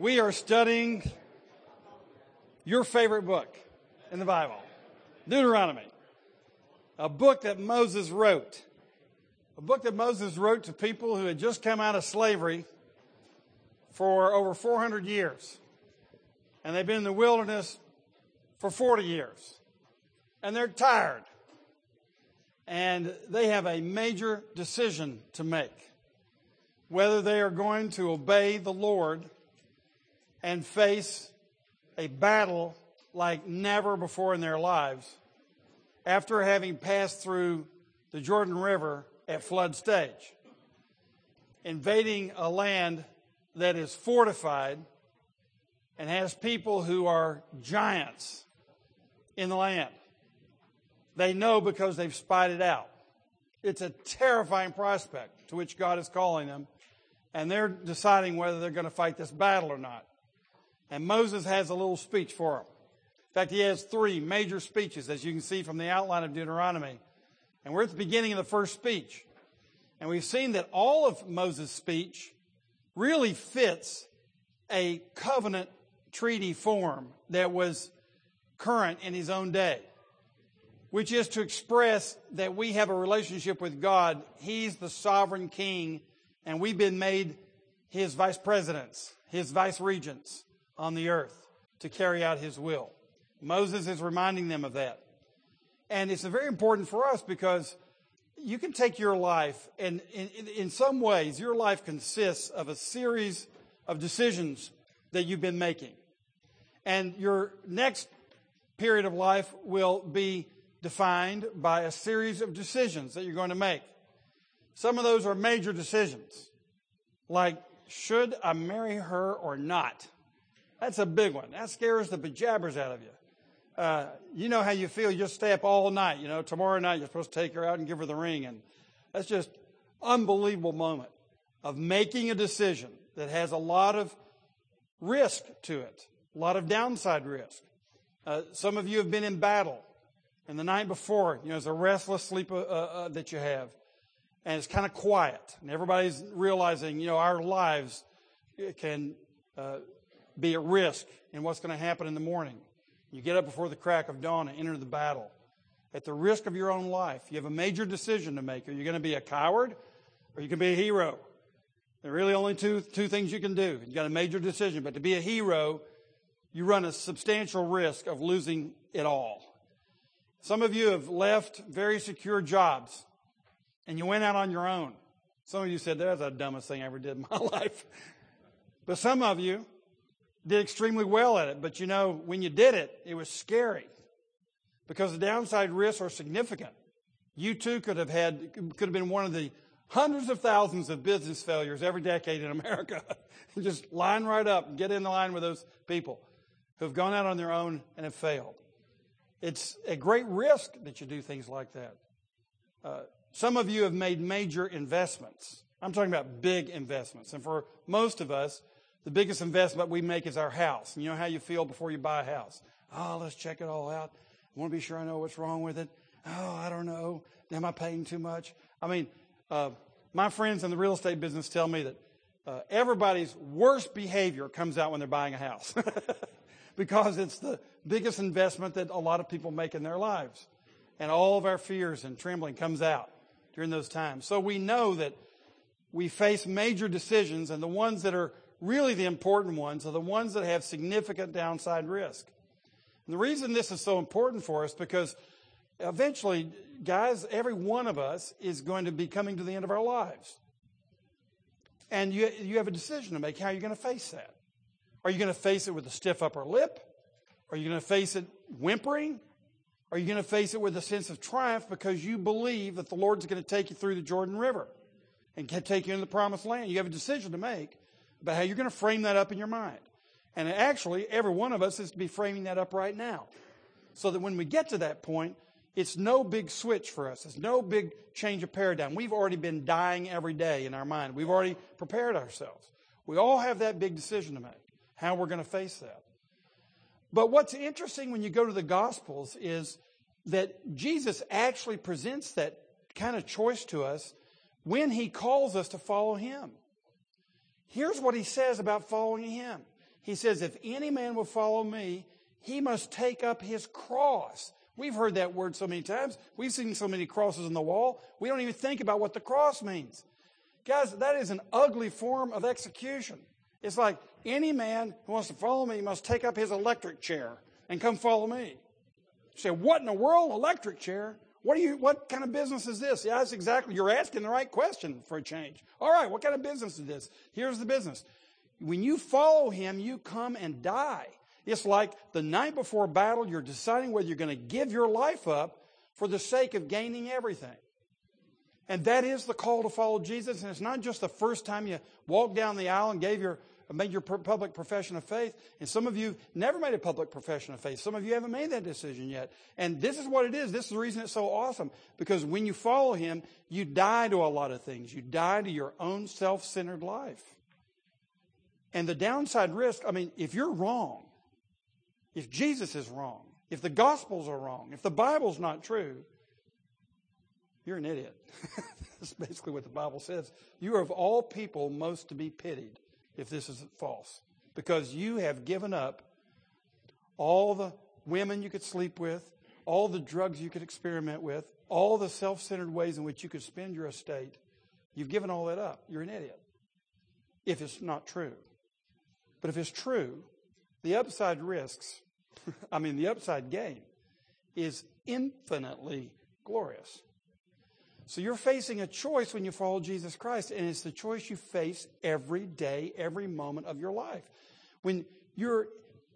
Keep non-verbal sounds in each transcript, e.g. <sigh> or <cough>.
we are studying your favorite book in the Bible, Deuteronomy, a book that Moses wrote. A book that Moses wrote to people who had just come out of slavery for over 400 years. And they've been in the wilderness for 40 years. And they're tired. And they have a major decision to make whether they are going to obey the Lord and face a battle like never before in their lives after having passed through the Jordan River at flood stage, invading a land that is fortified and has people who are giants in the land. They know because they've spied it out. It's a terrifying prospect to which God is calling them, and they're deciding whether they're going to fight this battle or not. And Moses has a little speech for them. In fact, he has three major speeches, as you can see from the outline of Deuteronomy. And we're at the beginning of the first speech. And we've seen that all of Moses' speech really fits a covenant treaty form that was current in his own day, which is to express that we have a relationship with God. He's the sovereign king, and we've been made his vice presidents, his vice regents on the earth to carry out his will. Moses is reminding them of that. And it's very important for us because you can take your life, and in, in, some ways, your life consists of a series of decisions that you've been making. And your next period of life will be defined by a series of decisions that you're going to make. Some of those are major decisions, like should I marry her or not? That's a big one. That scares the bejabbers out of you. Uh, you know how you feel. You just stay up all night. You know, tomorrow night you're supposed to take her out and give her the ring. And that's just unbelievable moment of making a decision that has a lot of risk to it, a lot of downside risk. Uh, some of you have been in battle. And the night before, you know, there's a restless sleep uh, uh that you have. And it's kind of quiet. And everybody's realizing, you know, our lives can uh, be at risk in what's going to happen in the morning. You get up before the crack of dawn and enter the battle. At the risk of your own life, you have a major decision to make. Are you going to be a coward or you can be a hero? There are really only two, two things you can do. You've got a major decision, but to be a hero, you run a substantial risk of losing it all. Some of you have left very secure jobs and you went out on your own. Some of you said, that's the dumbest thing I ever did in my <laughs> life. But some of you did extremely well at it. But you know, when you did it, it was scary because the downside risks are significant. You too could have had, could have been one of the hundreds of thousands of business failures every decade in <laughs> America. Just line right up and get in the line with those people who have gone out on their own and have failed. It's a great risk that you do things like that. Uh, some of you have made major investments. I'm talking about big investments. And for most of us, the biggest investment we make is our house. And you know how you feel before you buy a house. Oh, let's check it all out. I want to be sure I know what's wrong with it. Oh, I don't know. Am I paying too much? I mean, uh, my friends in the real estate business tell me that uh, everybody's worst behavior comes out when they're buying a house <laughs> because it's the biggest investment that a lot of people make in their lives. And all of our fears and trembling comes out during those times. So we know that we face major decisions and the ones that are really the important ones are the ones that have significant downside risk. And the reason this is so important for us because eventually, guys, every one of us is going to be coming to the end of our lives. And you, you have a decision to make. How you're you going to face that? Are you going to face it with a stiff upper lip? Are you going to face it whimpering? Are you going to face it with a sense of triumph because you believe that the Lord's going to take you through the Jordan River and take you into the promised land? You have a decision to make about how you're going to frame that up in your mind. And actually, every one of us is to be framing that up right now. So that when we get to that point, it's no big switch for us. It's no big change of paradigm. We've already been dying every day in our mind. We've already prepared ourselves. We all have that big decision to make, how we're going to face that. But what's interesting when you go to the Gospels is that Jesus actually presents that kind of choice to us when he calls us to follow him. Here's what he says about following him. He says, if any man will follow me, he must take up his cross. We've heard that word so many times. We've seen so many crosses on the wall. We don't even think about what the cross means. Guys, that is an ugly form of execution. It's like any man who wants to follow me must take up his electric chair and come follow me. You say, what in the world? Electric chair? What are you, what kind of business is this? Yeah, that's exactly, you're asking the right question for a change. All right, what kind of business is this? Here's the business. When you follow him, you come and die. It's like the night before battle, you're deciding whether you're going to give your life up for the sake of gaining everything. And that is the call to follow Jesus. And it's not just the first time you walked down the aisle and gave your made your public profession of faith. And some of you never made a public profession of faith. Some of you haven't made that decision yet. And this is what it is. This is the reason it's so awesome. Because when you follow him, you die to a lot of things. You die to your own self-centered life. And the downside risk, I mean, if you're wrong, if Jesus is wrong, if the Gospels are wrong, if the Bible's not true, you're an idiot. <laughs> That's basically what the Bible says. You are of all people most to be pitied if this is false. Because you have given up all the women you could sleep with, all the drugs you could experiment with, all the self centered ways in which you could spend your estate. You've given all that up. You're an idiot. If it's not true. But if it's true, the upside risks, <laughs> I mean, the upside gain is infinitely glorious. So you're facing a choice when you follow Jesus Christ, and it's the choice you face every day, every moment of your life. When you're,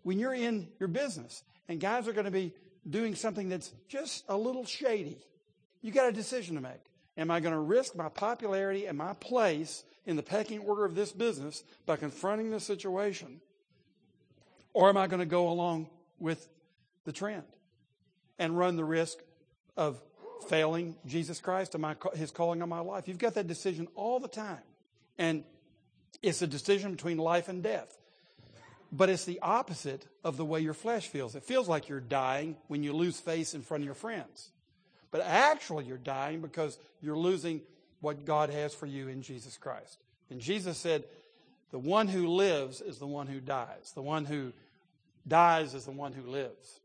when you're in your business and guys are going to be doing something that's just a little shady, you got a decision to make. Am I going to risk my popularity and my place in the pecking order of this business by confronting the situation? Or am I going to go along with the trend and run the risk of failing Jesus Christ and my, his calling on my life. You've got that decision all the time. And it's a decision between life and death. But it's the opposite of the way your flesh feels. It feels like you're dying when you lose face in front of your friends. But actually, you're dying because you're losing what God has for you in Jesus Christ. And Jesus said, The one who lives is the one who dies. The one who dies is the one who lives.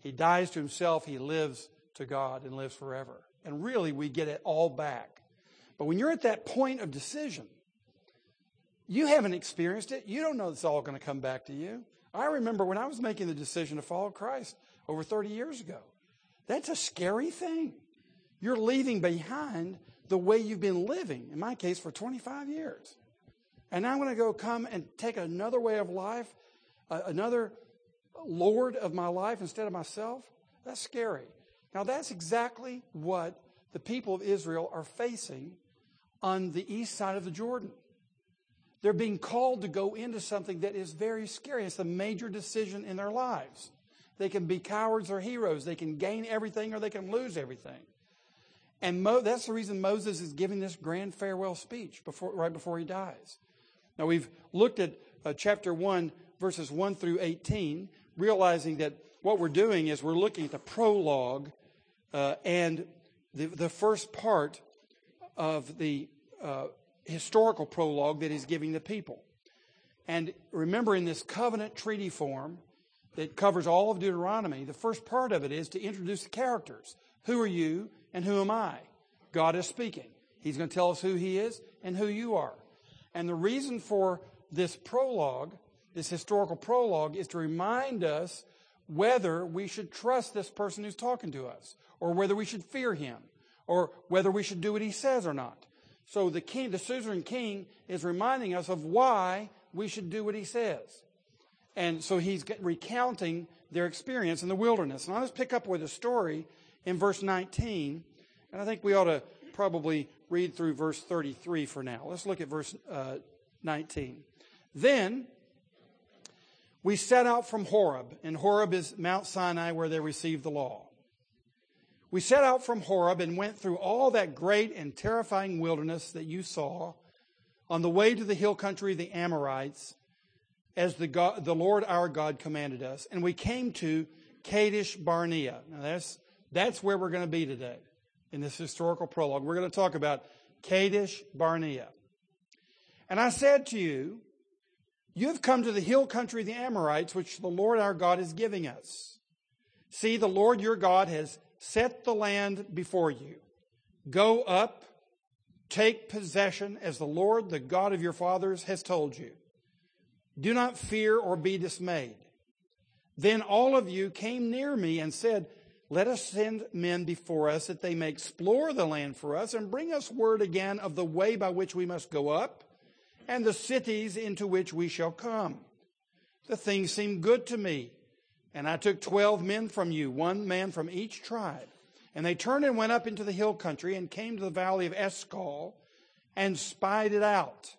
He dies to himself, he lives to God and lives forever. And really, we get it all back. But when you're at that point of decision, you haven't experienced it. You don't know it's all going to come back to you. I remember when I was making the decision to follow Christ over 30 years ago. That's a scary thing. You're leaving behind the way you've been living, in my case, for 25 years. And I'm going to go come and take another way of life, uh, another Lord of my life instead of myself. That's scary. Now, that's exactly what the people of Israel are facing on the east side of the Jordan. They're being called to go into something that is very scary. It's a major decision in their lives. They can be cowards or heroes. They can gain everything or they can lose everything. And Mo, that's the reason Moses is giving this grand farewell speech before, right before he dies. Now, we've looked at uh, chapter 1, verses 1 through 18, realizing that what we're doing is we're looking at the prologue uh, and the, the first part of the uh, historical prologue that he's giving the people. And remember, in this covenant treaty form that covers all of Deuteronomy, the first part of it is to introduce the characters. Who are you and who am I? God is speaking. He's going to tell us who he is and who you are. And the reason for this prologue, this historical prologue, is to remind us whether we should trust this person who's talking to us or whether we should fear him, or whether we should do what he says or not. So the king, the suzerain king, is reminding us of why we should do what he says. And so he's recounting their experience in the wilderness. And I'll just pick up with a story in verse 19. And I think we ought to probably read through verse 33 for now. Let's look at verse uh, 19. Then we set out from Horeb, and Horeb is Mount Sinai where they received the law. We set out from Horeb and went through all that great and terrifying wilderness that you saw on the way to the hill country of the Amorites as the, God, the Lord our God commanded us. And we came to Kadesh Barnea. Now that's, that's where we're going to be today in this historical prologue. We're going to talk about Kadesh Barnea. And I said to you, You have come to the hill country of the Amorites, which the Lord our God is giving us. See, the Lord your God has set the land before you. Go up, take possession as the Lord, the God of your fathers, has told you. Do not fear or be dismayed. Then all of you came near me and said, Let us send men before us that they may explore the land for us and bring us word again of the way by which we must go up and the cities into which we shall come. The thing seemed good to me. And I took twelve men from you, one man from each tribe. And they turned and went up into the hill country and came to the valley of Eshcol and spied it out.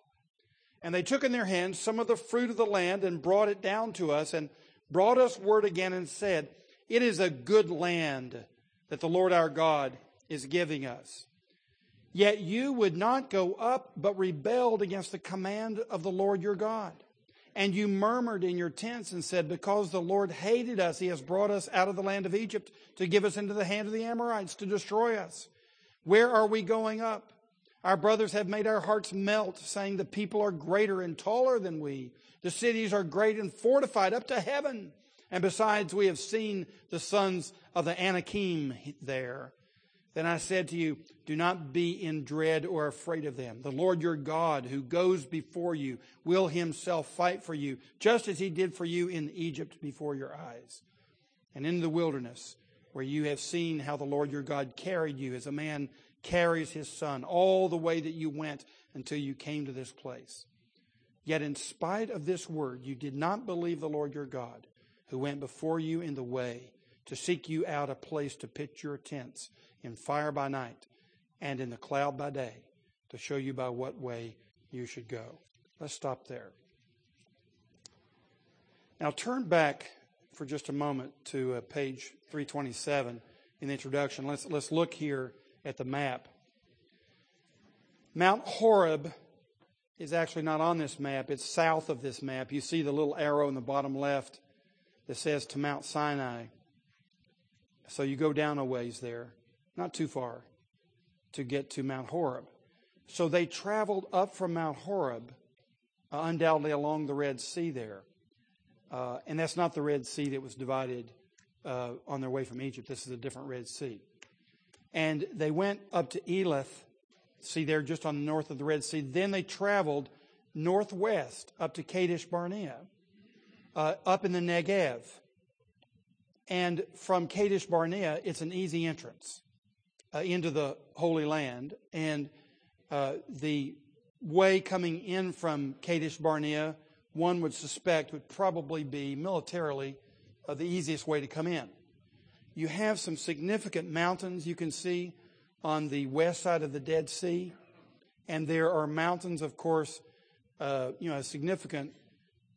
And they took in their hands some of the fruit of the land and brought it down to us and brought us word again and said, It is a good land that the Lord our God is giving us. Yet you would not go up, but rebelled against the command of the Lord your God. And you murmured in your tents and said, Because the Lord hated us, he has brought us out of the land of Egypt to give us into the hand of the Amorites to destroy us. Where are we going up? Our brothers have made our hearts melt, saying, The people are greater and taller than we. The cities are great and fortified up to heaven. And besides, we have seen the sons of the Anakim there. Then I said to you, Do not be in dread or afraid of them. The Lord your God, who goes before you, will himself fight for you, just as he did for you in Egypt before your eyes. And in the wilderness, where you have seen how the Lord your God carried you as a man carries his son all the way that you went until you came to this place. Yet, in spite of this word, you did not believe the Lord your God, who went before you in the way to seek you out a place to pitch your tents in fire by night and in the cloud by day to show you by what way you should go. Let's stop there. Now turn back for just a moment to uh, page 327 in the introduction. Let's, let's look here at the map. Mount Horeb is actually not on this map. It's south of this map. You see the little arrow in the bottom left that says to Mount Sinai. So you go down a ways there not too far, to get to Mount Horeb. So they traveled up from Mount Horeb, uh, undoubtedly along the Red Sea there. Uh, and that's not the Red Sea that was divided uh, on their way from Egypt. This is a different Red Sea. And they went up to Elath, see there just on the north of the Red Sea. Then they traveled northwest up to Kadesh Barnea, uh, up in the Negev. And from Kadesh Barnea, it's an easy entrance uh, into the Holy Land. And uh, the way coming in from Kadesh Barnea, one would suspect, would probably be militarily uh, the easiest way to come in. You have some significant mountains you can see on the west side of the Dead Sea. And there are mountains, of course, uh, you know, a significant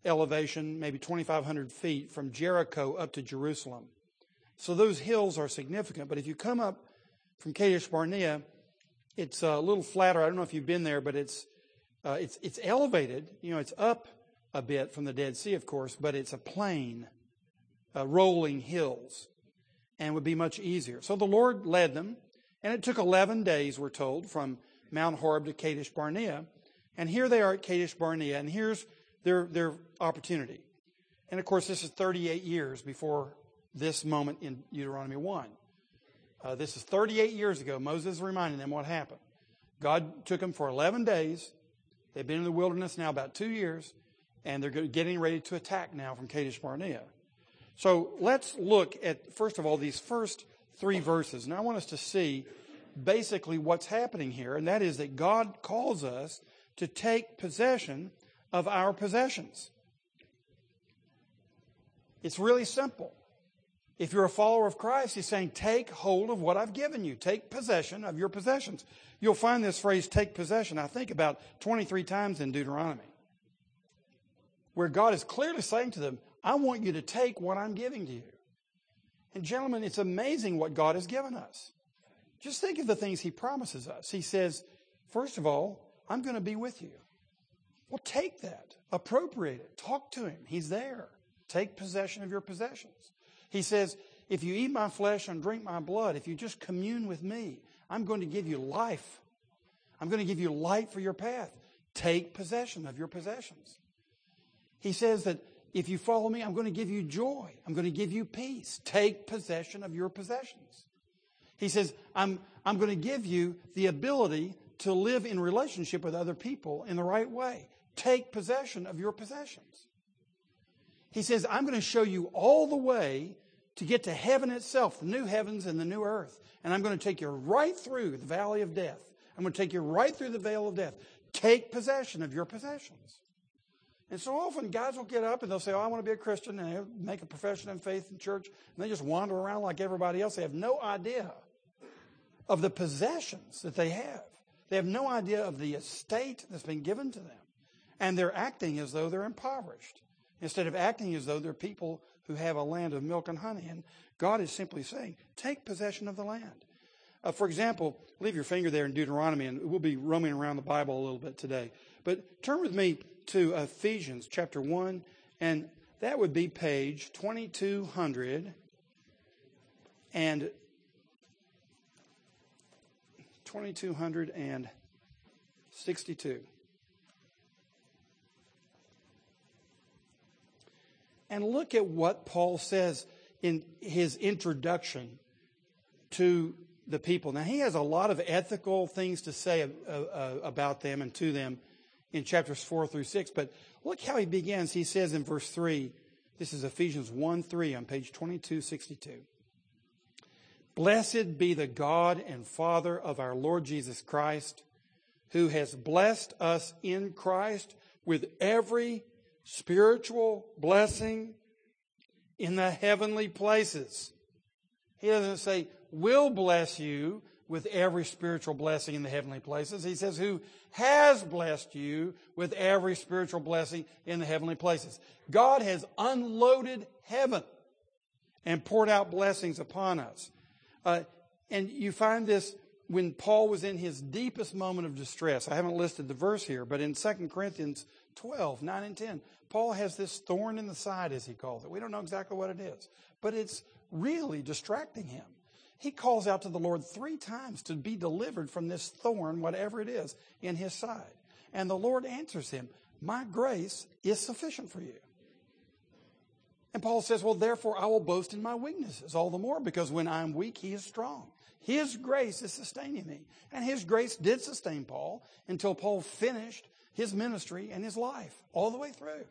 elevation, maybe 2,500 feet from Jericho up to Jerusalem. So those hills are significant. But if you come up from Kadesh Barnea, it's a little flatter. I don't know if you've been there, but it's uh, it's it's elevated. You know, it's up a bit from the Dead Sea, of course, but it's a plain, uh, rolling hills, and would be much easier. So the Lord led them, and it took eleven days, we're told, from Mount Horeb to Kadesh Barnea, and here they are at Kadesh Barnea, and here's their their opportunity. And of course, this is 38 years before this moment in Deuteronomy 1. Uh, this is 38 years ago. Moses is reminding them what happened. God took them for 11 days. They've been in the wilderness now about two years, and they're getting ready to attack now from Kadesh Barnea. So let's look at, first of all, these first three verses. And I want us to see basically what's happening here, and that is that God calls us to take possession of our possessions. It's really simple. If you're a follower of Christ, he's saying, take hold of what I've given you. Take possession of your possessions. You'll find this phrase, take possession, I think about 23 times in Deuteronomy, where God is clearly saying to them, I want you to take what I'm giving to you. And gentlemen, it's amazing what God has given us. Just think of the things he promises us. He says, first of all, I'm going to be with you. Well, take that, appropriate it, talk to him. He's there. Take possession of your possessions. He says, if you eat my flesh and drink my blood, if you just commune with me, I'm going to give you life. I'm going to give you light for your path. Take possession of your possessions. He says that if you follow me, I'm going to give you joy. I'm going to give you peace. Take possession of your possessions. He says, I'm, I'm going to give you the ability to live in relationship with other people in the right way. Take possession of your possessions. He says, I'm going to show you all the way to get to heaven itself, the new heavens and the new earth. And I'm going to take you right through the valley of death. I'm going to take you right through the veil of death. Take possession of your possessions. And so often guys will get up and they'll say, Oh, I want to be a Christian, and they'll make a profession of faith in church, and they just wander around like everybody else. They have no idea of the possessions that they have. They have no idea of the estate that's been given to them. And they're acting as though they're impoverished instead of acting as though they're people who have a land of milk and honey. And God is simply saying, take possession of the land. Uh, for example, leave your finger there in Deuteronomy, and we'll be roaming around the Bible a little bit today. But turn with me to Ephesians chapter 1, and that would be page 2200 and 2262. And look at what Paul says in his introduction to the people. Now, he has a lot of ethical things to say uh, uh, about them and to them in chapters 4 through 6, but look how he begins. He says in verse 3, this is Ephesians 1 3 on page 2262. Blessed be the God and Father of our Lord Jesus Christ, who has blessed us in Christ with every spiritual blessing in the heavenly places. He doesn't say, will bless you with every spiritual blessing in the heavenly places. He says, who has blessed you with every spiritual blessing in the heavenly places. God has unloaded heaven and poured out blessings upon us. Uh, and you find this when Paul was in his deepest moment of distress. I haven't listed the verse here, but in 2 Corinthians 12, 9 and 10, Paul has this thorn in the side, as he calls it. We don't know exactly what it is, but it's really distracting him. He calls out to the Lord three times to be delivered from this thorn, whatever it is, in his side. And the Lord answers him, My grace is sufficient for you. And Paul says, Well, therefore I will boast in my weaknesses all the more because when I'm weak, he is strong. His grace is sustaining me. And his grace did sustain Paul until Paul finished his ministry and his life all the way through.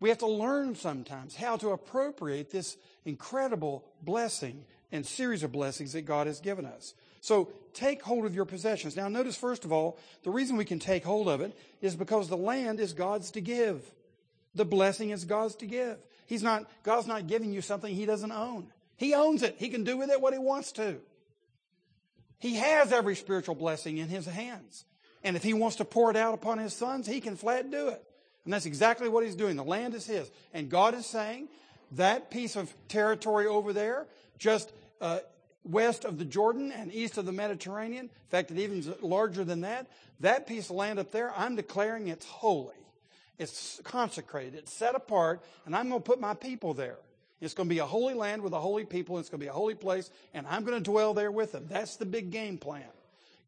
We have to learn sometimes how to appropriate this incredible blessing and series of blessings that God has given us. So take hold of your possessions. Now, notice first of all, the reason we can take hold of it is because the land is God's to give. The blessing is God's to give. He's not, God's not giving you something He doesn't own. He owns it. He can do with it what He wants to. He has every spiritual blessing in His hands. And if He wants to pour it out upon His sons, He can flat do it. And that's exactly what He's doing. The land is His. And God is saying that piece of territory over there, just uh, west of the Jordan and east of the Mediterranean, in fact, it even larger than that, that piece of land up there, I'm declaring it's holy. It's consecrated. It's set apart, and I'm going to put my people there. It's going to be a holy land with a holy people. It's going to be a holy place, and I'm going to dwell there with them. That's the big game plan.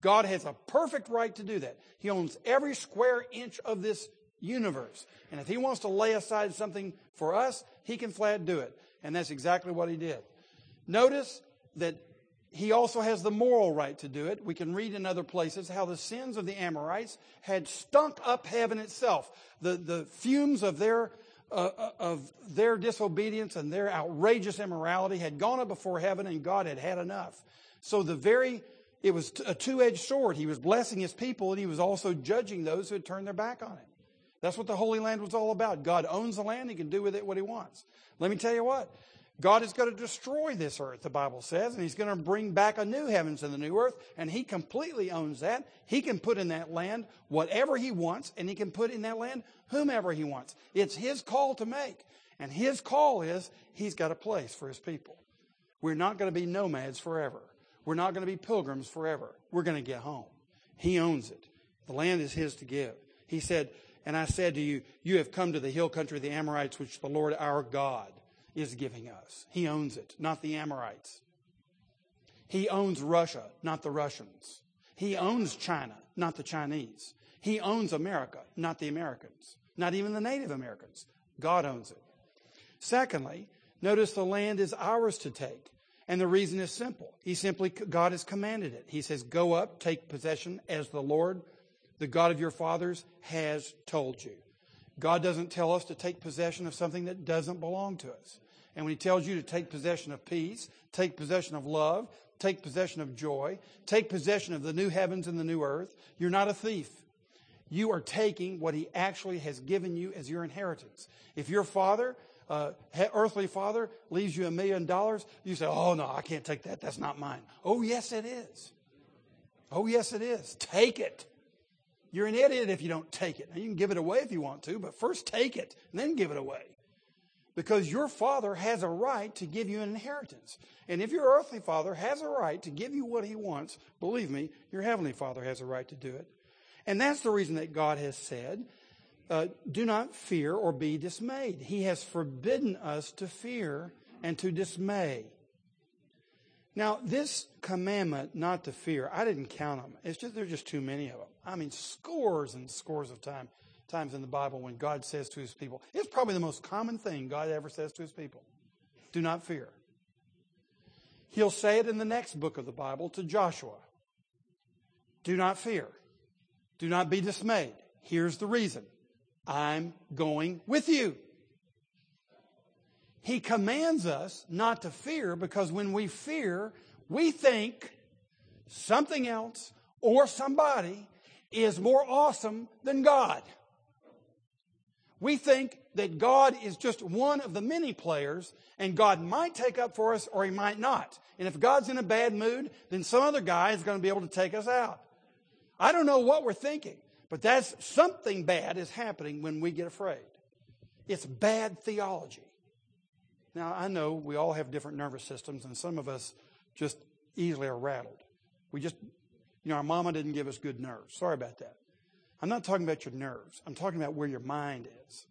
God has a perfect right to do that. He owns every square inch of this universe. And if He wants to lay aside something for us, He can flat do it. And that's exactly what He did. Notice that he also has the moral right to do it. We can read in other places how the sins of the Amorites had stunk up heaven itself. The, the fumes of their, uh, uh, of their disobedience and their outrageous immorality had gone up before heaven and God had had enough. So the very, it was a two-edged sword. He was blessing his people and he was also judging those who had turned their back on him. That's what the Holy Land was all about. God owns the land. He can do with it what he wants. Let me tell you what. God is going to destroy this earth, the Bible says, and He's going to bring back a new heavens and the new earth, and He completely owns that. He can put in that land whatever He wants, and He can put in that land whomever He wants. It's His call to make, and His call is He's got a place for His people. We're not going to be nomads forever. We're not going to be pilgrims forever. We're going to get home. He owns it. The land is His to give. He said, And I said to you, You have come to the hill country of the Amorites, which the Lord our God is giving us. He owns it, not the Amorites. He owns Russia, not the Russians. He owns China, not the Chinese. He owns America, not the Americans. Not even the Native Americans. God owns it. Secondly, notice the land is ours to take. And the reason is simple. He simply, God has commanded it. He says, go up, take possession as the Lord, the God of your fathers, has told you. God doesn't tell us to take possession of something that doesn't belong to us. And when He tells you to take possession of peace, take possession of love, take possession of joy, take possession of the new heavens and the new earth, you're not a thief. You are taking what He actually has given you as your inheritance. If your father, uh, earthly father, leaves you a million dollars, you say, Oh, no, I can't take that. That's not mine. Oh, yes, it is. Oh, yes, it is. Take it. You're an idiot if you don't take it. Now, you can give it away if you want to, but first take it and then give it away. Because your father has a right to give you an inheritance. And if your earthly father has a right to give you what he wants, believe me, your heavenly father has a right to do it. And that's the reason that God has said, uh, do not fear or be dismayed. He has forbidden us to fear and to dismay. Now, this commandment not to fear, I didn't count them. It's just, there's just too many of them. I mean, scores and scores of time, times in the Bible when God says to his people, it's probably the most common thing God ever says to his people. Do not fear. He'll say it in the next book of the Bible to Joshua. Do not fear. Do not be dismayed. Here's the reason. I'm going with you. He commands us not to fear because when we fear, we think something else or somebody is more awesome than God. We think that God is just one of the many players and God might take up for us or he might not. And if God's in a bad mood, then some other guy is going to be able to take us out. I don't know what we're thinking, but that's something bad is happening when we get afraid. It's bad theology. Now, I know we all have different nervous systems, and some of us just easily are rattled. We just, you know, our mama didn't give us good nerves. Sorry about that. I'm not talking about your nerves. I'm talking about where your mind is.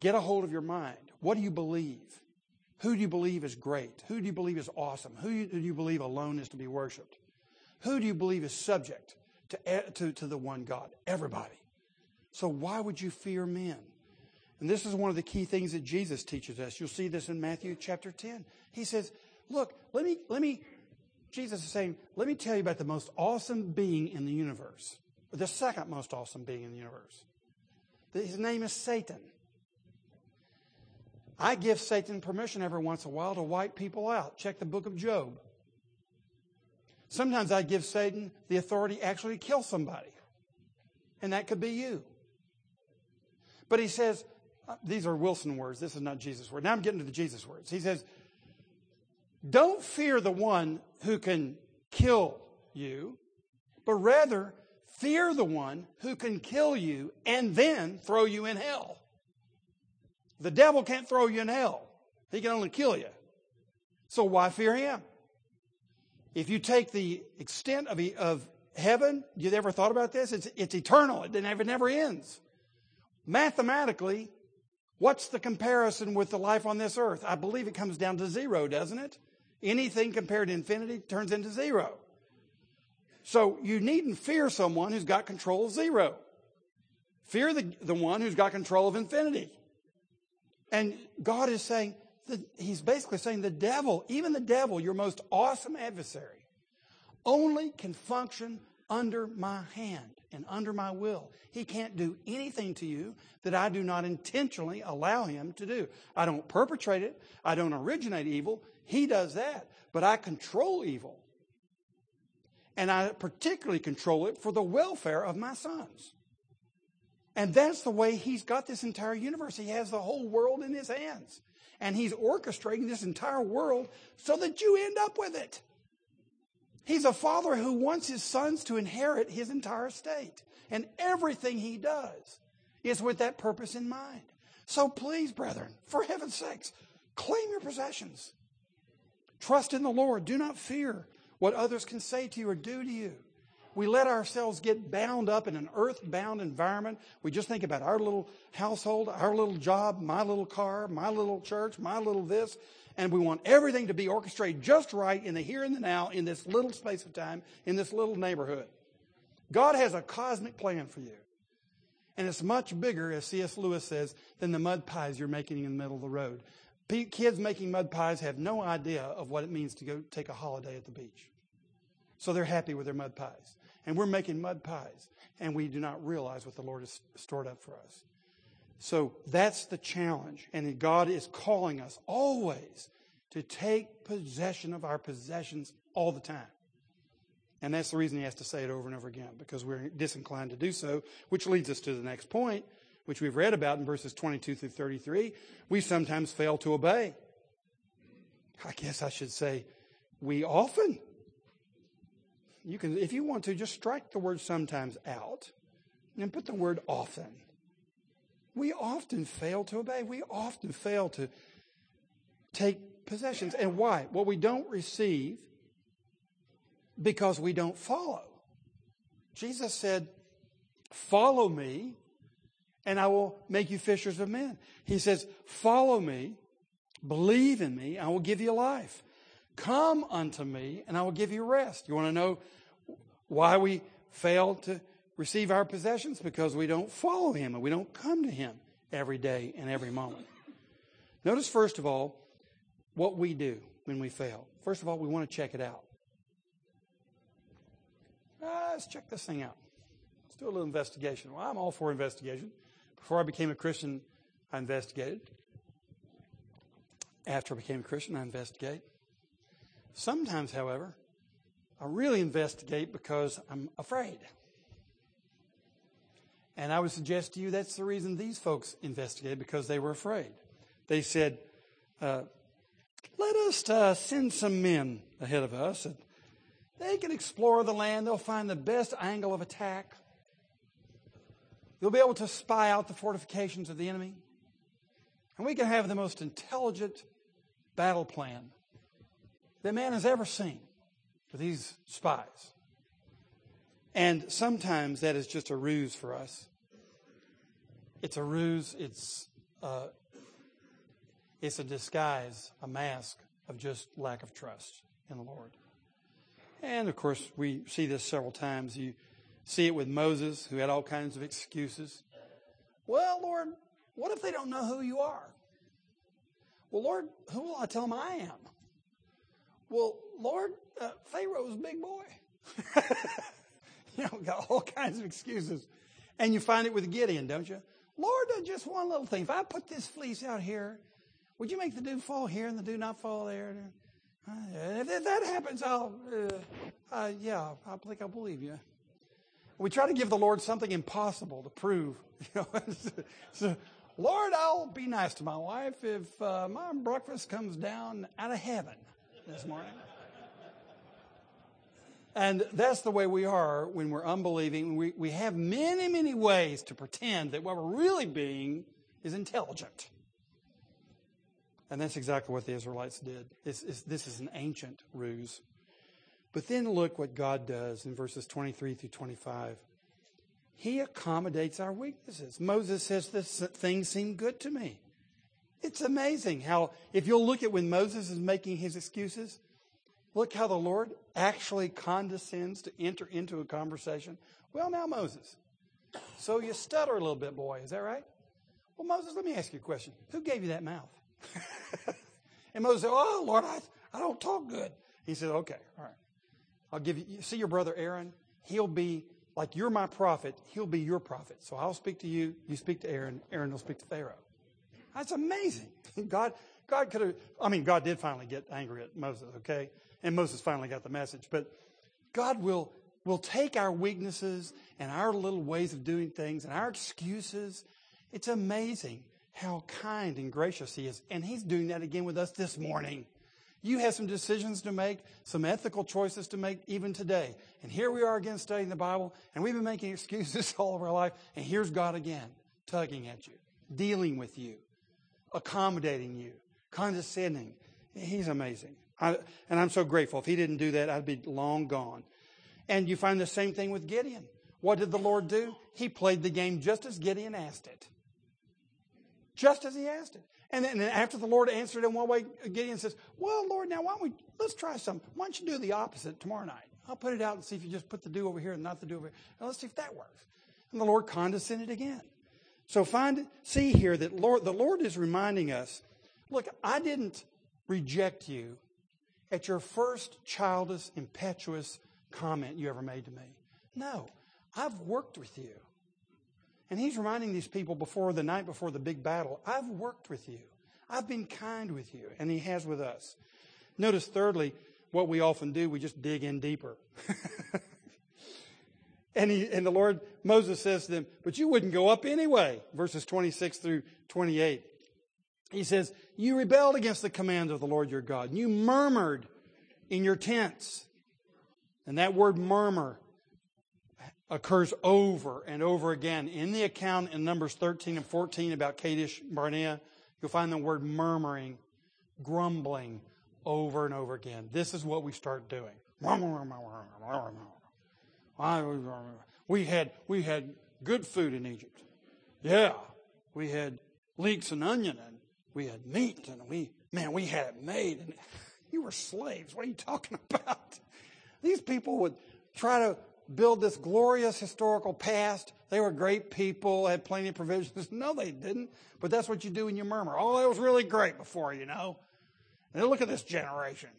Get a hold of your mind. What do you believe? Who do you believe is great? Who do you believe is awesome? Who do you believe alone is to be worshiped? Who do you believe is subject to, to, to the one God? Everybody. So why would you fear men? And this is one of the key things that Jesus teaches us. You'll see this in Matthew chapter 10. He says, look, let me, let me, Jesus is saying, let me tell you about the most awesome being in the universe. The second most awesome being in the universe. His name is Satan. I give Satan permission every once in a while to wipe people out. Check the book of Job. Sometimes I give Satan the authority actually to kill somebody. And that could be you. But he says, uh, these are Wilson words. This is not Jesus' word. Now I'm getting to the Jesus words. He says, Don't fear the one who can kill you, but rather fear the one who can kill you and then throw you in hell. The devil can't throw you in hell, he can only kill you. So why fear him? If you take the extent of, of heaven, you've ever thought about this? It's, it's eternal. It never, never ends. Mathematically, What's the comparison with the life on this earth? I believe it comes down to zero, doesn't it? Anything compared to infinity turns into zero. So you needn't fear someone who's got control of zero. Fear the, the one who's got control of infinity. And God is saying, that, He's basically saying the devil, even the devil, your most awesome adversary, only can function under my hand and under my will. He can't do anything to you that I do not intentionally allow him to do. I don't perpetrate it. I don't originate evil. He does that. But I control evil. And I particularly control it for the welfare of my sons. And that's the way he's got this entire universe. He has the whole world in his hands. And he's orchestrating this entire world so that you end up with it. He's a father who wants his sons to inherit his entire estate. And everything he does is with that purpose in mind. So please, brethren, for heaven's sakes, claim your possessions. Trust in the Lord. Do not fear what others can say to you or do to you. We let ourselves get bound up in an earth-bound environment. We just think about our little household, our little job, my little car, my little church, my little this and we want everything to be orchestrated just right in the here and the now, in this little space of time, in this little neighborhood. God has a cosmic plan for you. And it's much bigger, as C.S. Lewis says, than the mud pies you're making in the middle of the road. Kids making mud pies have no idea of what it means to go take a holiday at the beach. So they're happy with their mud pies. And we're making mud pies, and we do not realize what the Lord has stored up for us. So that's the challenge. And God is calling us always to take possession of our possessions all the time. And that's the reason he has to say it over and over again, because we're disinclined to do so, which leads us to the next point, which we've read about in verses 22 through 33. We sometimes fail to obey. I guess I should say, we often. You can, if you want to, just strike the word sometimes out and put the word often. We often fail to obey. We often fail to take possessions. And why? Well, we don't receive because we don't follow. Jesus said, Follow me, and I will make you fishers of men. He says, Follow me, believe in me, I will give you life. Come unto me, and I will give you rest. You want to know why we fail to receive our possessions? Because we don't follow him and we don't come to him every day and every moment. Notice, first of all, what we do when we fail. First of all, we want to check it out. Uh, let's check this thing out. Let's do a little investigation. Well, I'm all for investigation. Before I became a Christian, I investigated. After I became a Christian, I investigate. Sometimes, however, I really investigate because I'm afraid. And I would suggest to you that's the reason these folks investigated because they were afraid. They said, uh, let us uh, send some men ahead of us. And they can explore the land. They'll find the best angle of attack. They'll be able to spy out the fortifications of the enemy. And we can have the most intelligent battle plan that man has ever seen for these spies. And sometimes that is just a ruse for us. It's a ruse. It's uh, it's a disguise, a mask of just lack of trust in the Lord. And of course, we see this several times. You see it with Moses, who had all kinds of excuses. Well, Lord, what if they don't know who you are? Well, Lord, who will I tell them I am? Well, Lord, uh, Pharaoh's big boy. <laughs> you know, got all kinds of excuses. And you find it with Gideon, don't you? Lord, just one little thing. If I put this fleece out here, would you make the dew fall here and the dew not fall there? Uh, if that happens, I'll, uh, uh, yeah, I think I'll believe you. We try to give the Lord something impossible to prove. <laughs> So, Lord, I'll be nice to my wife if uh, my breakfast comes down out of heaven this morning. And that's the way we are when we're unbelieving. We, we have many, many ways to pretend that what we're really being is intelligent. And that's exactly what the Israelites did. This is, this is an ancient ruse. But then look what God does in verses 23 through 25. He accommodates our weaknesses. Moses says, This thing seemed good to me. It's amazing how, if you'll look at when Moses is making his excuses, look how the Lord actually condescends to enter into a conversation. Well, now, Moses, so you stutter a little bit, boy. Is that right? Well, Moses, let me ask you a question. Who gave you that mouth? <laughs> and Moses said, Oh, Lord, I, I don't talk good. He said, Okay, all right. I'll give you, see your brother Aaron? He'll be, like you're my prophet, he'll be your prophet. So I'll speak to you, you speak to Aaron, Aaron will speak to Pharaoh. That's amazing. <laughs> God, God could have, I mean, God did finally get angry at Moses, okay? And Moses finally got the message. But God will, will take our weaknesses and our little ways of doing things and our excuses. It's amazing how kind and gracious He is. And He's doing that again with us this morning. You have some decisions to make, some ethical choices to make even today. And here we are again studying the Bible, and we've been making <laughs> excuses all of our life. And here's God again, tugging at you, dealing with you, accommodating you, condescending. He's amazing. I, and I'm so grateful. If He didn't do that, I'd be long gone. And you find the same thing with Gideon. What did the Lord do? He played the game just as Gideon asked it just as he asked it. And then after the Lord answered in one way, Gideon says, Well, Lord, now why don't we, let's try something. Why don't you do the opposite tomorrow night? I'll put it out and see if you just put the dew over here and not the dew over here. And let's see if that works. And the Lord condescended again. So find, see here that Lord, the Lord is reminding us, look, I didn't reject you at your first childish, impetuous comment you ever made to me. No, I've worked with you. And he's reminding these people before the night before the big battle, I've worked with you. I've been kind with you. And he has with us. Notice, thirdly, what we often do, we just dig in deeper. <laughs> and, he, and the Lord, Moses says to them, but you wouldn't go up anyway. Verses 26 through 28. He says, you rebelled against the command of the Lord your God. And you murmured in your tents. And that word murmur occurs over and over again. In the account in Numbers 13 and 14 about Kadesh Barnea, you'll find the word murmuring, grumbling over and over again. This is what we start doing. Uh, we had, we had good food in Egypt. Yeah. We had leeks and onion and we had meat and we, man, we had it made and you were slaves. What are you talking <laughs> about? These people would try to build this glorious historical past. They were great people, had plenty of provisions. No, they didn't. But that's what you do when you murmur. Oh, it was really great before, you know. And look at this generation.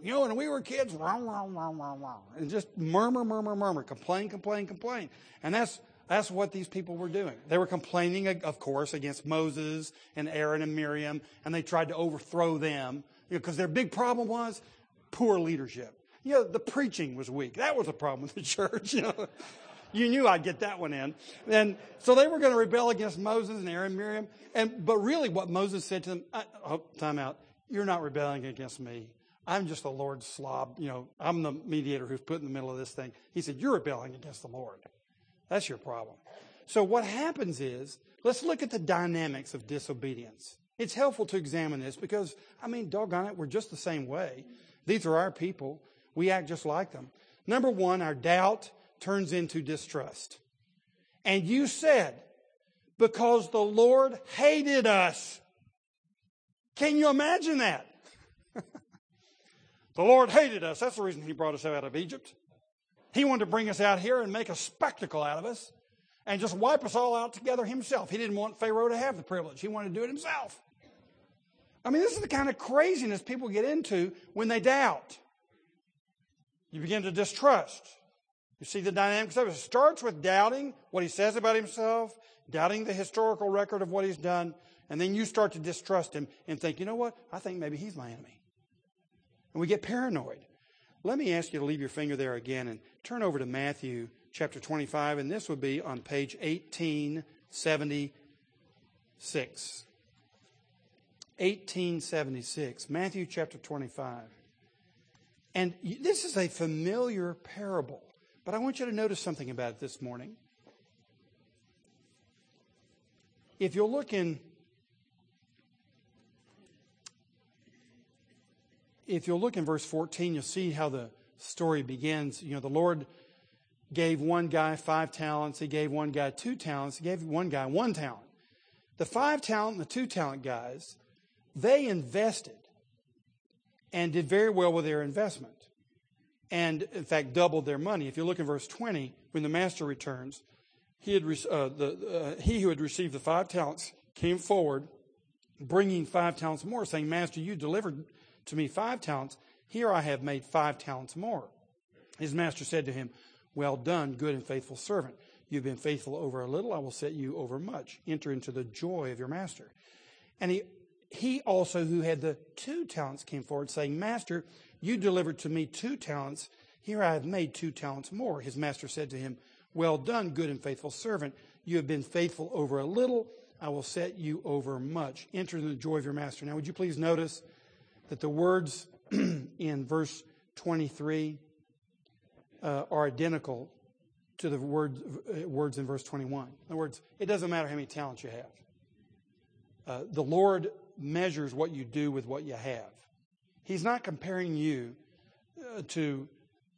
You know, when we were kids, and just murmur, murmur, murmur, complain, complain, complain. And that's that's what these people were doing. They were complaining, of course, against Moses and Aaron and Miriam, and they tried to overthrow them because you know, their big problem was poor leadership. You know, the preaching was weak. That was a problem with the <laughs> church. You know, you knew I'd get that one in. And so they were going to rebel against Moses and Aaron and Miriam. And, but really what Moses said to them, oh, time out. You're not rebelling against me. I'm just the Lord's slob. You know, I'm the mediator who's put in the middle of this thing. He said, you're rebelling against the Lord. That's your problem. So what happens is, let's look at the dynamics of disobedience. It's helpful to examine this because, I mean, doggone it, we're just the same way. These are our people. We act just like them. Number one, our doubt turns into distrust. And you said, because the Lord hated us. Can you imagine that? <laughs> the Lord hated us. That's the reason He brought us out of Egypt. He wanted to bring us out here and make a spectacle out of us and just wipe us all out together himself. He didn't want Pharaoh to have the privilege. He wanted to do it himself. I mean, this is the kind of craziness people get into when they doubt. You begin to distrust. You see the dynamics of it. It starts with doubting what he says about himself, doubting the historical record of what he's done, and then you start to distrust him and think, you know what? I think maybe he's my enemy. And we get paranoid. Let me ask you to leave your finger there again and turn over to Matthew chapter 25, and this would be on page 1876. 1876, Matthew chapter 25. And this is a familiar parable, but I want you to notice something about it this morning. If you'll look in if you'll look in verse 14, you'll see how the story begins. You know, the Lord gave one guy five talents. He gave one guy two talents. He gave one guy one talent. The five talent and the two talent guys, they invested and did very well with their investment. And in fact, doubled their money. If you look in verse 20, when the master returns, he, had, uh, the, uh, he who had received the five talents came forward, bringing five talents more, saying, Master, you delivered to me five talents. Here I have made five talents more. His master said to him, Well done, good and faithful servant. You've been faithful over a little, I will set you over much. Enter into the joy of your master. And he, he also, who had the two talents, came forward, saying, Master, you delivered to me two talents. Here I have made two talents more. His master said to him, Well done, good and faithful servant. You have been faithful over a little. I will set you over much. Enter into the joy of your master. Now, would you please notice that the words <clears throat> in verse 23 uh, are identical to the words, uh, words in verse 21. In other words, it doesn't matter how many talents you have. Uh, the Lord measures what you do with what you have. He's not comparing you uh, to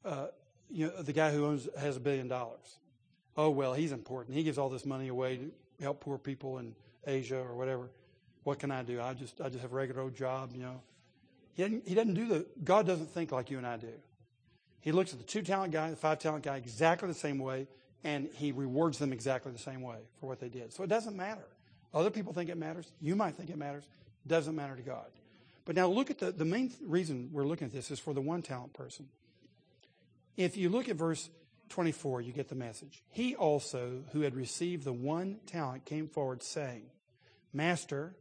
uh, you know, the guy who owns, has a billion dollars. Oh, well, he's important. He gives all this money away to help poor people in Asia or whatever. What can I do? I just, I just have a regular old job, you know. He doesn't, he doesn't do the, God doesn't think like you and I do. He looks at the two talent guy, the five talent guy exactly the same way. and he rewards them exactly the same way for what they did. So it doesn't matter. Other people think it matters. You might think it matters. It doesn't matter to God. But now look at the, the main reason we're looking at this is for the one talent person. If you look at verse 24, you get the message. He also, who had received the one talent, came forward saying, Master,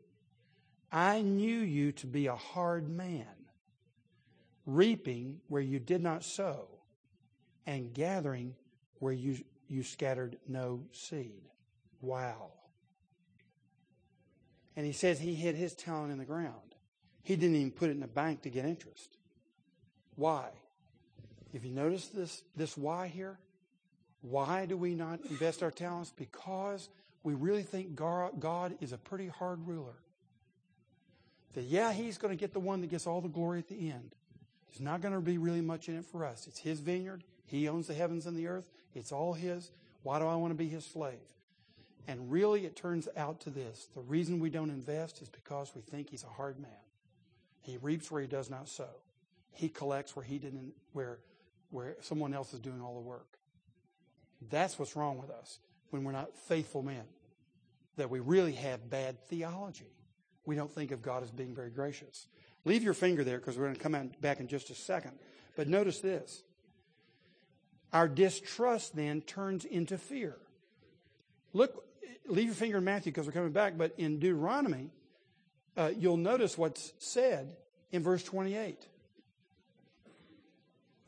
I knew you to be a hard man, reaping where you did not sow, and gathering where you, you scattered no seed. Wow. And he says he hid his talent in the ground. He didn't even put it in the bank to get interest. Why? If you notice this, this why here, why do we not invest our talents? Because we really think God is a pretty hard ruler. That, yeah, He's going to get the one that gets all the glory at the end. There's not going to be really much in it for us. It's His vineyard. He owns the heavens and the earth. It's all His. Why do I want to be His slave? And really, it turns out to this the reason we don't invest is because we think He's a hard man. He reaps where He does not sow, He collects where He didn't, where, where someone else is doing all the work. That's what's wrong with us when we're not faithful men. That we really have bad theology. We don't think of God as being very gracious. Leave your finger there because we're going to come back in just a second. But notice this. Our distrust then turns into fear. Look, leave your finger in Matthew because we're coming back, but in Deuteronomy, uh, you'll notice what's said in verse 28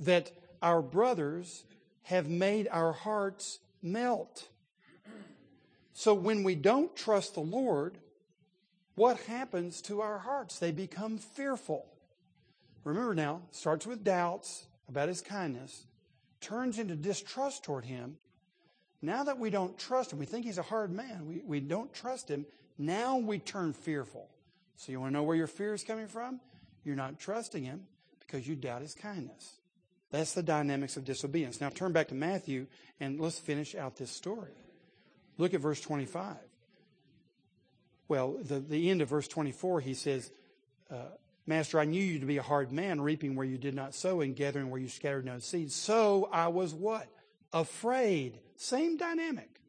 that our brothers have made our hearts melt. So when we don't trust the Lord, what happens to our hearts? They become fearful. Remember now, starts with doubts about his kindness, turns into distrust toward him. Now that we don't trust him, we think he's a hard man, we, we don't trust him, now we turn fearful. So you want to know where your fear is coming from? You're not trusting him because you doubt his kindness. That's the dynamics of disobedience. Now turn back to Matthew and let's finish out this story. Look at verse 25. Well, the, the end of verse 24, he says, uh, Master, I knew you to be a hard man, reaping where you did not sow and gathering where you scattered no seed. So I was what? Afraid. Same dynamic.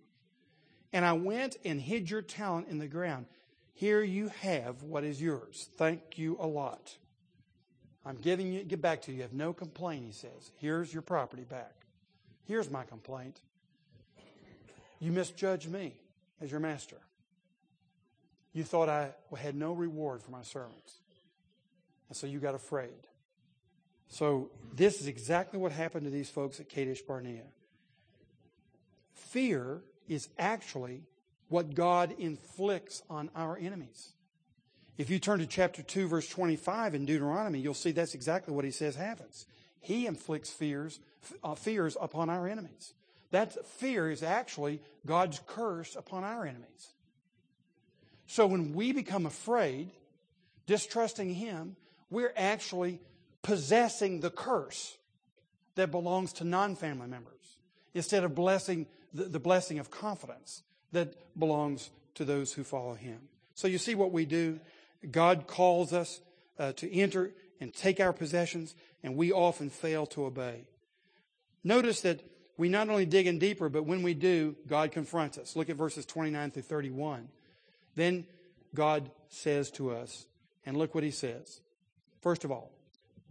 And I went and hid your talent in the ground. Here you have what is yours. Thank you a lot. I'm giving you, get back to you. You have no complaint, he says. Here's your property back. Here's my complaint. You misjudged me as your master. You thought I had no reward for my servants. And so you got afraid. So this is exactly what happened to these folks at Kadesh Barnea. Fear is actually what God inflicts on our enemies. If you turn to chapter 2, verse 25 in Deuteronomy, you'll see that's exactly what he says happens. He inflicts fears, uh, fears upon our enemies. That fear is actually God's curse upon our enemies. So when we become afraid, distrusting Him, we're actually possessing the curse that belongs to non family members instead of blessing the, the blessing of confidence that belongs to those who follow Him. So you see what we do God calls us uh, to enter and take our possessions, and we often fail to obey. Notice that we not only dig in deeper, but when we do, God confronts us. Look at verses 29 through 31. Then God says to us, and look what he says. First of all,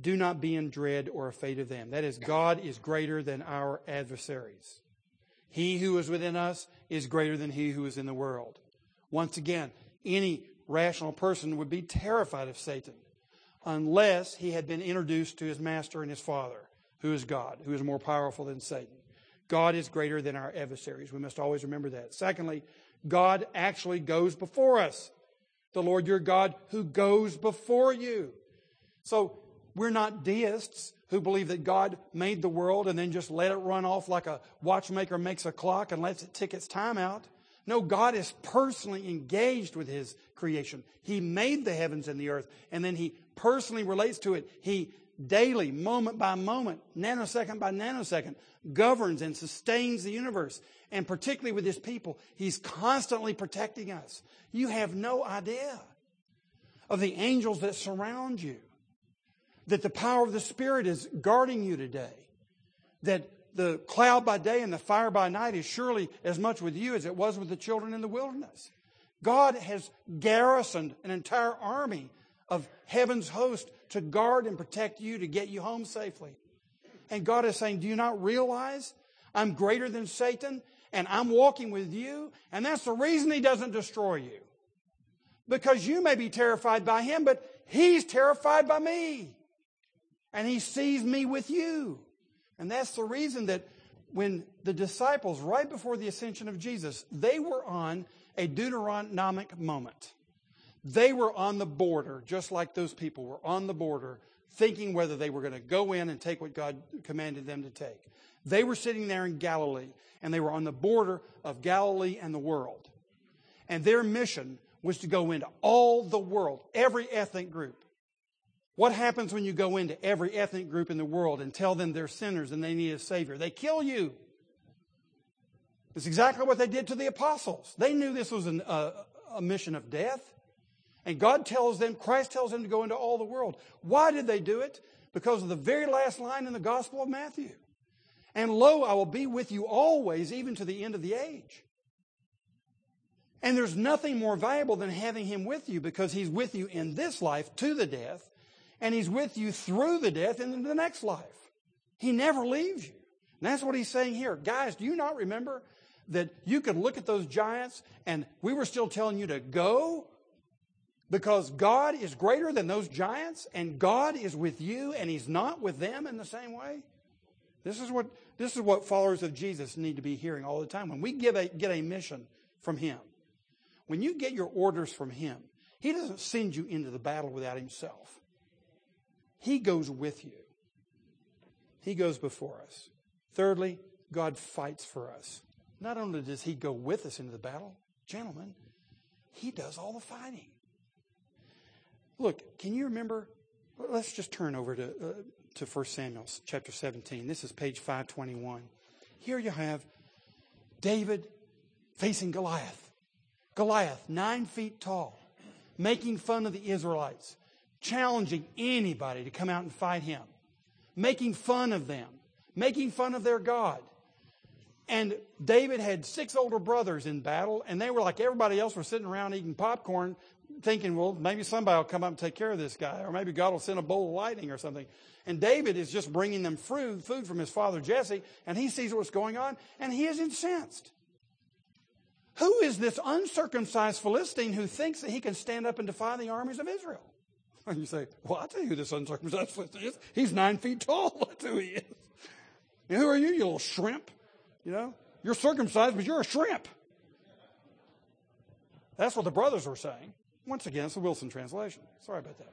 do not be in dread or afraid of them. That is, God is greater than our adversaries. He who is within us is greater than he who is in the world. Once again, any rational person would be terrified of Satan unless he had been introduced to his master and his father, who is God, who is more powerful than Satan. God is greater than our adversaries. We must always remember that. Secondly, God actually goes before us. The Lord your God who goes before you. So we're not deists who believe that God made the world and then just let it run off like a watchmaker makes a clock and lets it tick its time out. No, God is personally engaged with his creation. He made the heavens and the earth, and then he personally relates to it. He daily, moment by moment, nanosecond by nanosecond, governs and sustains the universe. And particularly with his people, he's constantly protecting us. You have no idea of the angels that surround you, that the power of the Spirit is guarding you today, that the cloud by day and the fire by night is surely as much with you as it was with the children in the wilderness. God has garrisoned an entire army of heaven's host to guard and protect you to get you home safely. And God is saying, Do you not realize I'm greater than Satan and I'm walking with you? And that's the reason he doesn't destroy you. Because you may be terrified by him, but he's terrified by me. And he sees me with you. And that's the reason that when the disciples, right before the ascension of Jesus, they were on a Deuteronomic moment. They were on the border, just like those people were on the border, thinking whether they were going to go in and take what God commanded them to take. They were sitting there in Galilee, and they were on the border of Galilee and the world. And their mission was to go into all the world, every ethnic group. What happens when you go into every ethnic group in the world and tell them they're sinners and they need a Savior? They kill you. It's exactly what they did to the apostles. They knew this was an, uh, a mission of death. And God tells them, Christ tells them to go into all the world. Why did they do it? Because of the very last line in the Gospel of Matthew. And lo, I will be with you always, even to the end of the age. And there's nothing more valuable than having him with you because he's with you in this life to the death, and he's with you through the death and into the next life. He never leaves you. And that's what he's saying here. Guys, do you not remember that you could look at those giants and we were still telling you to go because God is greater than those giants and God is with you and He's not with them in the same way? This is what, this is what followers of Jesus need to be hearing all the time. When we give a, get a mission from Him, when you get your orders from Him, He doesn't send you into the battle without Himself. He goes with you. He goes before us. Thirdly, God fights for us. Not only does He go with us into the battle, gentlemen, He does all the fighting. Look, can you remember? Let's just turn over to, uh, to 1 Samuel chapter 17. This is page 521. Here you have David facing Goliath. Goliath, nine feet tall, making fun of the Israelites, challenging anybody to come out and fight him, making fun of them, making fun of their God. And David had six older brothers in battle, and they were like everybody else were sitting around eating popcorn, thinking, well, maybe somebody will come up and take care of this guy, or maybe God will send a bolt of lightning or something. And David is just bringing them food, food from his father Jesse, and he sees what's going on, and he is incensed. Who is this uncircumcised Philistine who thinks that he can stand up and defy the armies of Israel? <laughs> And you say, well, I'll tell you who this uncircumcised is. He's nine feet tall. <laughs> That's who he is. And who are you, you little shrimp? You know, you're circumcised, but you're a shrimp. That's what the brothers were saying. Once again, it's a Wilson translation. Sorry about that.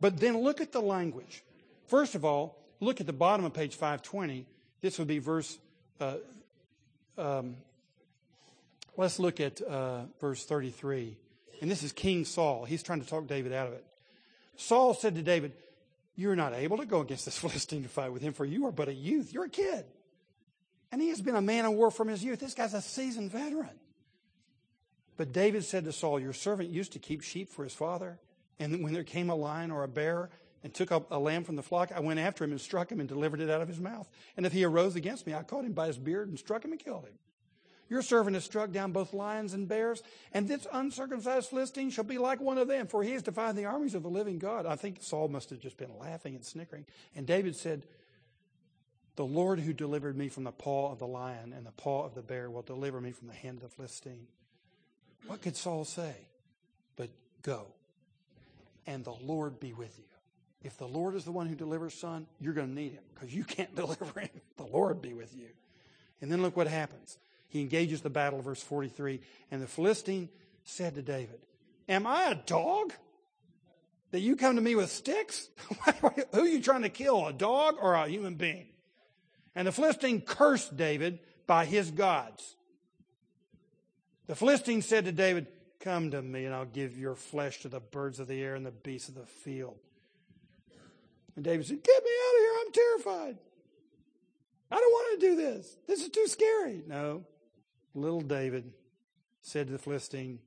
But then look at the language. First of all, look at the bottom of page 520. This would be verse. Uh, um, let's look at uh, verse 33. And this is King Saul. He's trying to talk David out of it. Saul said to David, You're not able to go against this <laughs> Philistine to fight with him, for you are but a youth. You're a kid. And he has been a man of war from his youth. This guy's a seasoned veteran. But David said to Saul, Your servant used to keep sheep for his father. And when there came a lion or a bear and took up a lamb from the flock, I went after him and struck him and delivered it out of his mouth. And if he arose against me, I caught him by his beard and struck him and killed him. Your servant has struck down both lions and bears, and this uncircumcised Philistine shall be like one of them, for he has defied the armies of the living God. I think Saul must have just been laughing and snickering. And David said, The Lord who delivered me from the paw of the lion and the paw of the bear will deliver me from the hand of the Philistine. What could Saul say? But go, and the Lord be with you. If the Lord is the one who delivers, son, you're going to need him because you can't <laughs> deliver him. The Lord be with you. And then look what happens. He engages the battle, verse 43. And the Philistine said to David, Am I a dog that you come to me with sticks? <laughs> Who are you trying to kill, a dog or a human being? And the Philistine cursed David by his gods. The Philistine said to David, Come to me, and I'll give your flesh to the birds of the air and the beasts of the field. And David said, Get me out of here. I'm terrified. I don't want to do this. This is too scary. No. Little David said to the Philistine,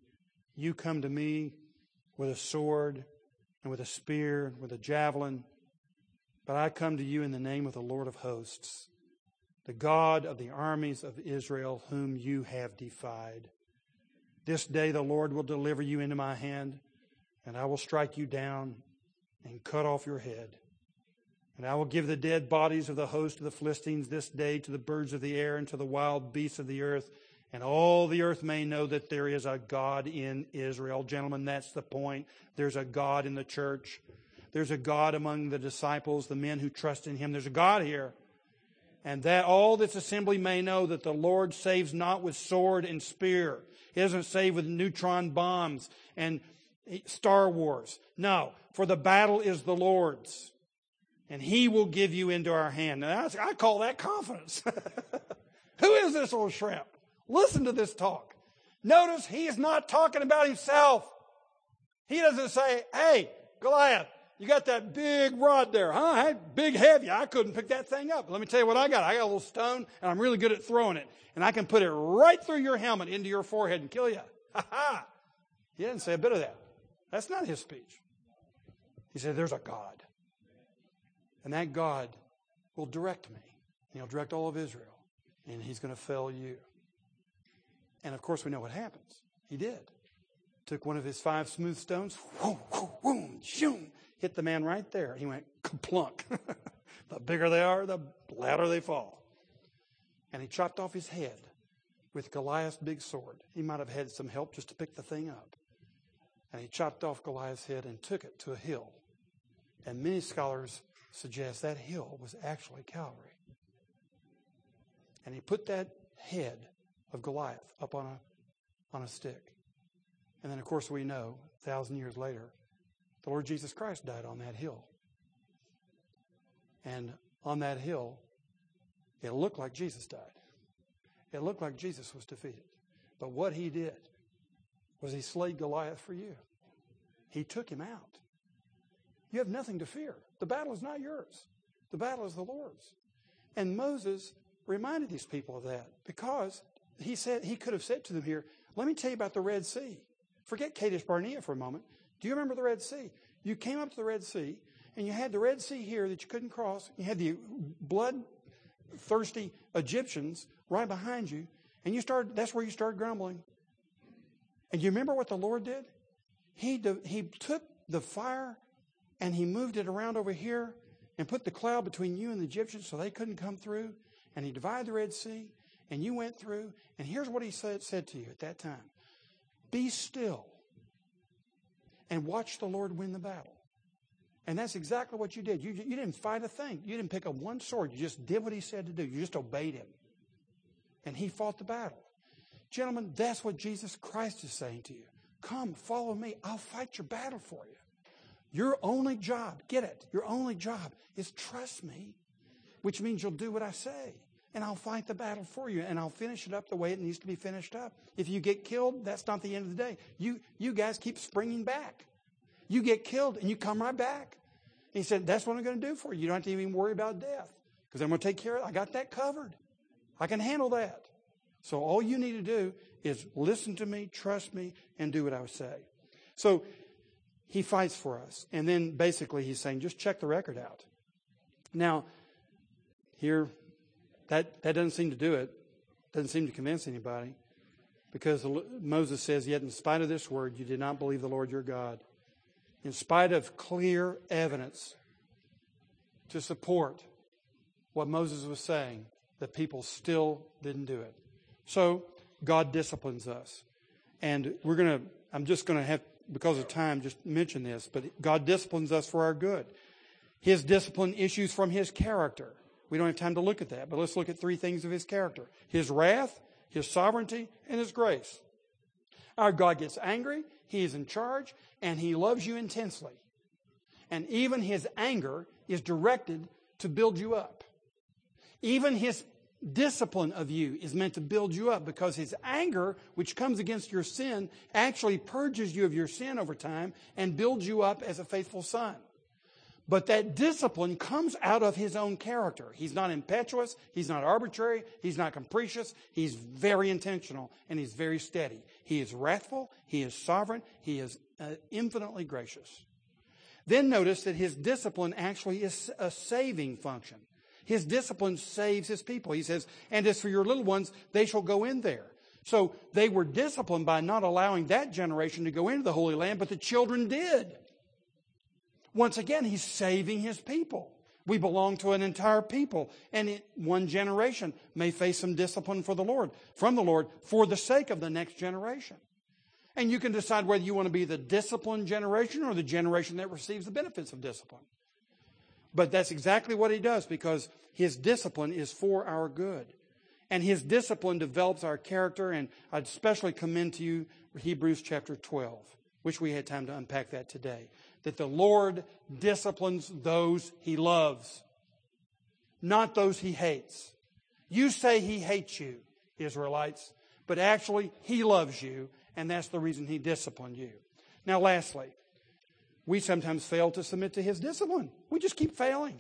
You come to me with a sword and with a spear and with a javelin, but I come to you in the name of the Lord of hosts, the God of the armies of Israel, whom you have defied. This day the Lord will deliver you into my hand, and I will strike you down and cut off your head. And I will give the dead bodies of the host of the Philistines this day to the birds of the air and to the wild beasts of the earth, and all the earth may know that there is a God in Israel. Gentlemen, that's the point. There's a God in the church. There's a God among the disciples, the men who trust in Him. There's a God here. And that all this assembly may know that the Lord saves not with sword and spear. He doesn't save with neutron bombs and Star Wars. No, for the battle is the Lord's. And He will give you into our hand. Now, I call that confidence. <laughs> Who is this old shrimp? Listen to this talk. Notice he is not talking about himself. He doesn't say, hey, Goliath, you got that big rod there, huh? Big heavy. I couldn't pick that thing up. Let me tell you what I got. I got a little stone and I'm really good at throwing it. And I can put it right through your helmet into your forehead and kill you. <laughs> Ha ha. He didn't say a bit of that. That's not his speech. He said, there's a God. And that God will direct me. And he'll direct all of Israel. And he's going to fail you. And of course, we know what happens. He did. Took one of his five smooth stones, whoom, whoom, shoom, hit the man right there. He went plunk. <laughs> the bigger they are, the louder they fall. And he chopped off his head with Goliath's big sword. He might have had some help just to pick the thing up. And he chopped off Goliath's head and took it to a hill. And many scholars suggest that hill was actually Calvary. And he put that head of Goliath up on a, on a stick. And then, of course, we know, a thousand years later, the Lord Jesus Christ died on that hill. And on that hill, it looked like Jesus died. It looked like Jesus was defeated. But what he did was he slayed Goliath for you. He took him out. You have nothing to fear. The battle is not yours. The battle is the Lord's. And Moses reminded these people of that because he said he could have said to them here, let me tell you about the Red Sea. Forget Kadesh Barnea for a moment. Do you remember the Red Sea? You came up to the Red Sea, and you had the Red Sea here that you couldn't cross. You had the blood-thirsty Egyptians right behind you, and you started. That's where you started grumbling. And you remember what the Lord did? He he took the fire, and he moved it around over here, and put the cloud between you and the Egyptians so they couldn't come through. And he divided the Red Sea, and you went through, and here's what he said, said to you at that time Be still and watch the Lord win the battle. And that's exactly what you did. You, you didn't fight a thing. You didn't pick up one sword. You just did what he said to do. You just obeyed him. And he fought the battle. Gentlemen, that's what Jesus Christ is saying to you. Come, follow me. I'll fight your battle for you. Your only job, get it, your only job is trust me, which means you'll do what I say and I'll fight the battle for you and I'll finish it up the way it needs to be finished up. If you get killed, that's not the end of the day. You, you guys keep springing back. You get killed and you come right back. he said, that's what I'm going to do for you. You don't have to even worry about death because I'm going to take care of it. I got that covered. I can handle that. So all you need to do is listen to me, trust me, and do what I say. So he fights for us. And then basically he's saying, just check the record out. Now, here that, that doesn't seem to do it. Doesn't seem to convince anybody. Because Moses says, Yet in spite of this word, you did not believe the Lord your God. In spite of clear evidence to support what Moses was saying, the people still didn't do it. So God disciplines us. And we're going to, I'm just going to have, because of time, just mention this, but God disciplines us for our good. His discipline issues from His character. We don't have time to look at that, but let's look at three things of his character his wrath, his sovereignty, and his grace. Our God gets angry, he is in charge, and he loves you intensely. And even his anger is directed to build you up. Even his discipline of you is meant to build you up because his anger, which comes against your sin, actually purges you of your sin over time and builds you up as a faithful son. But that discipline comes out of his own character. He's not impetuous. He's not arbitrary. He's not capricious. He's very intentional and he's very steady. He is wrathful. He is sovereign. He is uh, infinitely gracious. Then notice that his discipline actually is a saving function. His discipline saves his people. He says, and as for your little ones, they shall go in there. So they were disciplined by not allowing that generation to go into the Holy Land, but the children did. Once again, he's saving his people. We belong to an entire people, and it, one generation may face some discipline for the Lord, from the Lord, for the sake of the next generation. And you can decide whether you want to be the disciplined generation or the generation that receives the benefits of discipline. But that's exactly what he does because his discipline is for our good. And his discipline develops our character, and I'd especially commend to you Hebrews chapter 12. which we had time to unpack that today that the Lord disciplines those he loves, not those he hates. You say he hates you, Israelites, but actually he loves you, and that's the reason he disciplined you. Now, lastly, we sometimes fail to submit to his discipline. We just keep failing.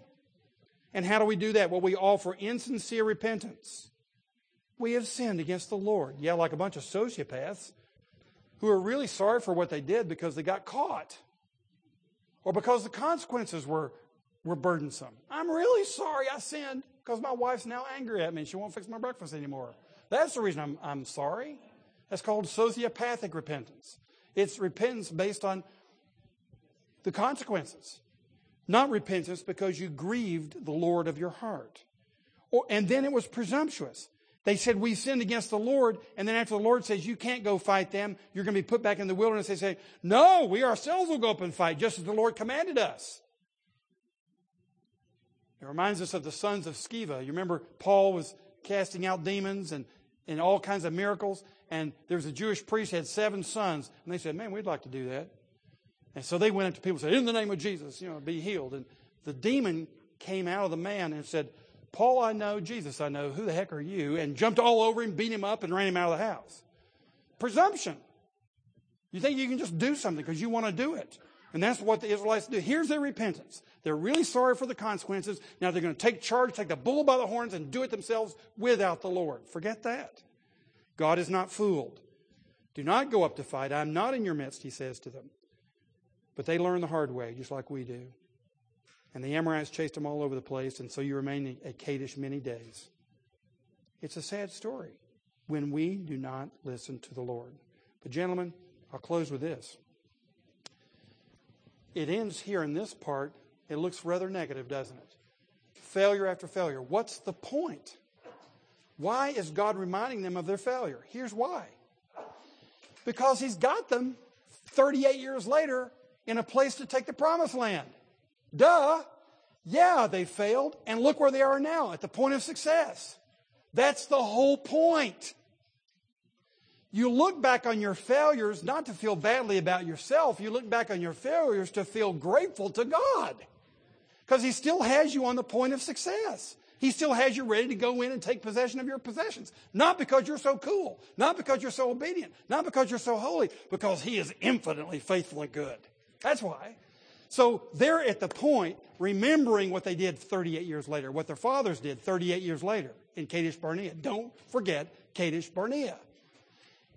And how do we do that? Well, we offer insincere repentance. We have sinned against the Lord. Yeah, like a bunch of sociopaths who are really sorry for what they did because they got caught or because the consequences were, were burdensome. I'm really sorry I sinned because my wife's now angry at me and she won't fix my breakfast anymore. That's the reason I'm, I'm sorry. That's called sociopathic repentance. It's repentance based on the consequences, not repentance because you grieved the Lord of your heart. Or, and then it was presumptuous. They said, We sinned against the Lord. And then after the Lord says, You can't go fight them, you're going to be put back in the wilderness. They say, No, we ourselves will go up and fight, just as the Lord commanded us. It reminds us of the sons of Sceva. You remember Paul was casting out demons and, and all kinds of miracles. And there was a Jewish priest had seven sons. And they said, Man, we'd like to do that. And so they went up to people and said, In the name of Jesus, you know, be healed. And the demon came out of the man and said, Paul, I know. Jesus, I know. Who the heck are you? And jumped all over him, beat him up, and ran him out of the house. Presumption. You think you can just do something because you want to do it. And that's what the Israelites do. Here's their repentance. They're really sorry for the consequences. Now they're going to take charge, take the bull by the horns, and do it themselves without the Lord. Forget that. God is not fooled. Do not go up to fight. I'm not in your midst, he says to them. But they learn the hard way, just like we do. And the Amorites chased them all over the place, and so you remain at Kadesh many days. It's a sad story when we do not listen to the Lord. But, gentlemen, I'll close with this. It ends here in this part. It looks rather negative, doesn't it? Failure after failure. What's the point? Why is God reminding them of their failure? Here's why. Because He's got them 38 years later in a place to take the promised land. Duh. Yeah, they failed, and look where they are now at the point of success. That's the whole point. You look back on your failures not to feel badly about yourself. You look back on your failures to feel grateful to God. Because He still has you on the point of success. He still has you ready to go in and take possession of your possessions. Not because you're so cool. Not because you're so obedient. Not because you're so holy. Because He is infinitely faithful and good. That's why. So they're at the point remembering what they did 38 years later, what their fathers did 38 years later in Kadesh Barnea. Don't forget Kadesh Barnea.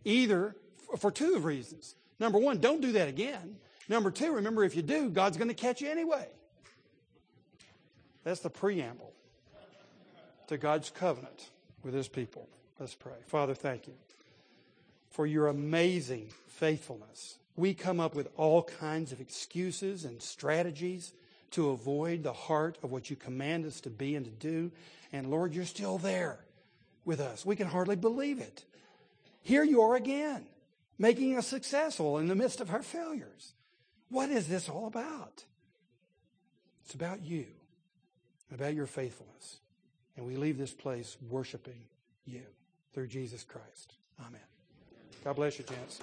Either for two reasons. Number one, don't do that again. Number two, remember if you do, God's going to catch you anyway. That's the preamble to God's covenant with his people. Let's pray. Father, thank you for your amazing faithfulness we come up with all kinds of excuses and strategies to avoid the heart of what you command us to be and to do. And Lord, you're still there with us. We can hardly believe it. Here you are again, making us successful in the midst of our failures. What is this all about? It's about you, about your faithfulness. And we leave this place worshiping you through Jesus Christ. Amen. God bless you, gents.